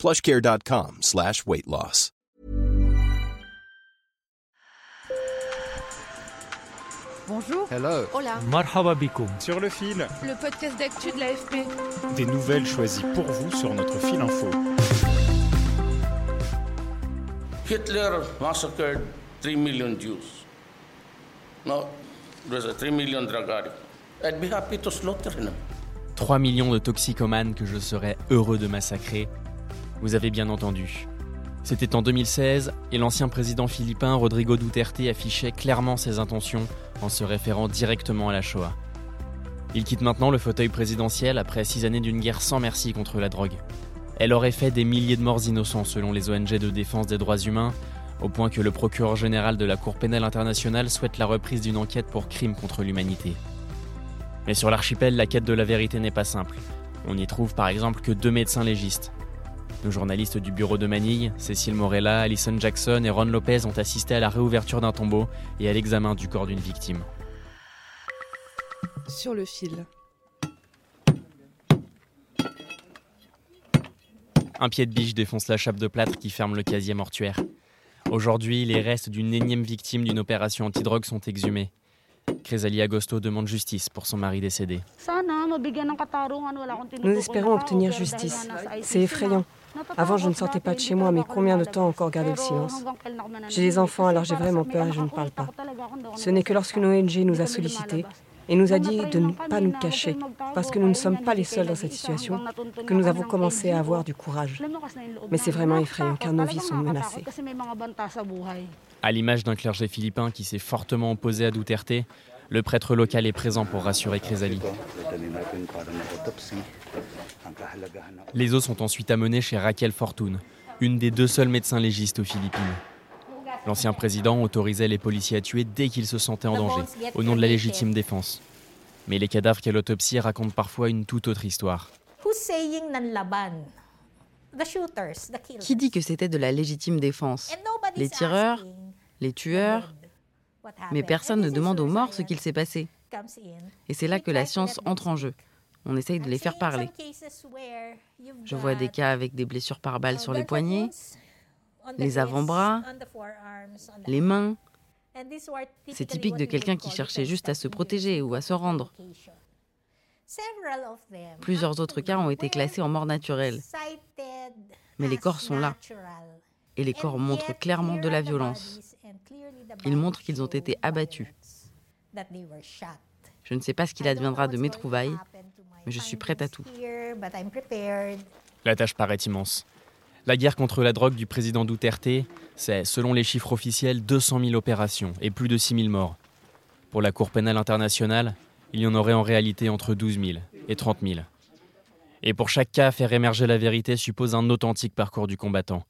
plushcare.com slash weight loss. Bonjour. Hello. Hola. Marhaba. Sur le fil, Le podcast d'actu de l'AFP. des nouvelles choisies pour vous sur notre fil info. Hitler massacred 3 million Jews. Now, there's a 3 million drug addicts. I'd be happy to slaughter them. 3 millions de toxicomanes que je serais heureux de massacrer. Vous avez bien entendu. C'était en 2016 et l'ancien président philippin Rodrigo Duterte affichait clairement ses intentions en se référant directement à la Shoah. Il quitte maintenant le fauteuil présidentiel après six années d'une guerre sans merci contre la drogue. Elle aurait fait des milliers de morts innocents selon les ONG de défense des droits humains, au point que le procureur général de la Cour pénale internationale souhaite la reprise d'une enquête pour crimes contre l'humanité. Mais sur l'archipel, la quête de la vérité n'est pas simple. On n'y trouve par exemple que deux médecins légistes. Nos journalistes du bureau de Manille, Cécile Morella, Alison Jackson et Ron Lopez ont assisté à la réouverture d'un tombeau et à l'examen du corps d'une victime. Sur le fil. Un pied de biche défonce la chape de plâtre qui ferme le casier mortuaire. Aujourd'hui, les restes d'une énième victime d'une opération antidrogue sont exhumés. Chrysalie Agosto demande justice pour son mari décédé. Nous espérons obtenir justice. C'est effrayant. Avant, je ne sortais pas de chez moi, mais combien de temps encore garder le silence J'ai des enfants, alors j'ai vraiment peur et je ne parle pas. Ce n'est que lorsqu'une ONG nous a sollicités et nous a dit de ne pas nous cacher, parce que nous ne sommes pas les seuls dans cette situation, que nous avons commencé à avoir du courage. Mais c'est vraiment effrayant car nos vies sont menacées. À l'image d'un clergé philippin qui s'est fortement opposé à Duterte, le prêtre local est présent pour rassurer Chrysalie. Les os sont ensuite amenés chez Raquel Fortune, une des deux seuls médecins légistes aux Philippines. L'ancien président autorisait les policiers à tuer dès qu'ils se sentaient en danger, au nom de la légitime défense. Mais les cadavres qu'elle autopsie racontent parfois une toute autre histoire. Qui dit que c'était de la légitime défense? Les tireurs? Les tueurs? Mais personne ne demande aux morts ce qu'il s'est passé. Et c'est là que la science entre en jeu. On essaye de les faire parler. Je vois des cas avec des blessures par balle sur les poignets, les avant-bras, les mains. C'est typique de quelqu'un qui cherchait juste à se protéger ou à se rendre. Plusieurs autres cas ont été classés en mort naturelle. Mais les corps sont là. Et les corps montrent clairement de la violence. Ils montrent qu'ils ont été abattus. Je ne sais pas ce qu'il adviendra de mes trouvailles, mais je suis prête à tout. La tâche paraît immense. La guerre contre la drogue du président Duterte, c'est, selon les chiffres officiels, 200 000 opérations et plus de 6 000 morts. Pour la Cour pénale internationale, il y en aurait en réalité entre 12 000 et 30 000. Et pour chaque cas, faire émerger la vérité suppose un authentique parcours du combattant.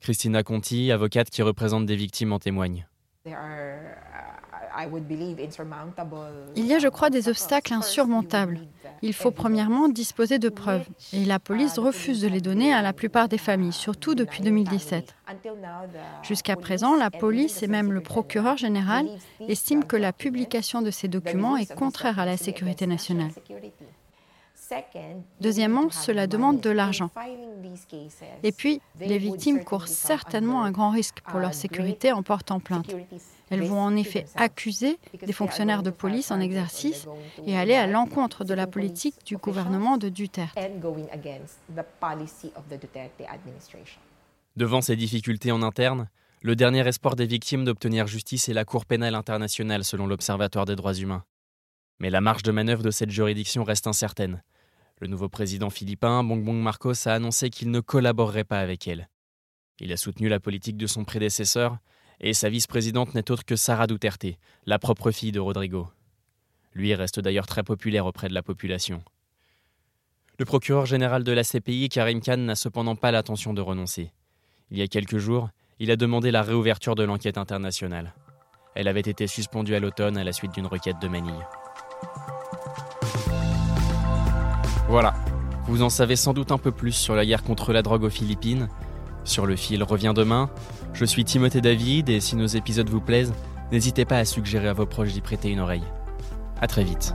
Christina Conti, avocate qui représente des victimes, en témoigne. Il y a, je crois, des obstacles insurmontables. Il faut premièrement disposer de preuves. Et la police refuse de les donner à la plupart des familles, surtout depuis 2017. Jusqu'à présent, la police et même le procureur général estiment que la publication de ces documents est contraire à la sécurité nationale. Deuxièmement, cela demande de l'argent. Et puis, les victimes courent certainement un grand risque pour leur sécurité en portant plainte. Elles vont en effet accuser des fonctionnaires de police en exercice et aller à l'encontre de la politique du gouvernement de Duterte. Devant ces difficultés en interne, le dernier espoir des victimes d'obtenir justice est la Cour pénale internationale selon l'Observatoire des droits humains. Mais la marge de manœuvre de cette juridiction reste incertaine. Le nouveau président philippin, Bongbong Marcos, a annoncé qu'il ne collaborerait pas avec elle. Il a soutenu la politique de son prédécesseur, et sa vice-présidente n'est autre que Sara Duterte, la propre fille de Rodrigo. Lui reste d'ailleurs très populaire auprès de la population. Le procureur général de la CPI, Karim Khan, n'a cependant pas l'intention de renoncer. Il y a quelques jours, il a demandé la réouverture de l'enquête internationale. Elle avait été suspendue à l'automne à la suite d'une requête de Manille. Voilà, vous en savez sans doute un peu plus sur la guerre contre la drogue aux Philippines. Sur le fil revient demain. Je suis Timothée David et si nos épisodes vous plaisent, n'hésitez pas à suggérer à vos proches d'y prêter une oreille. À très vite.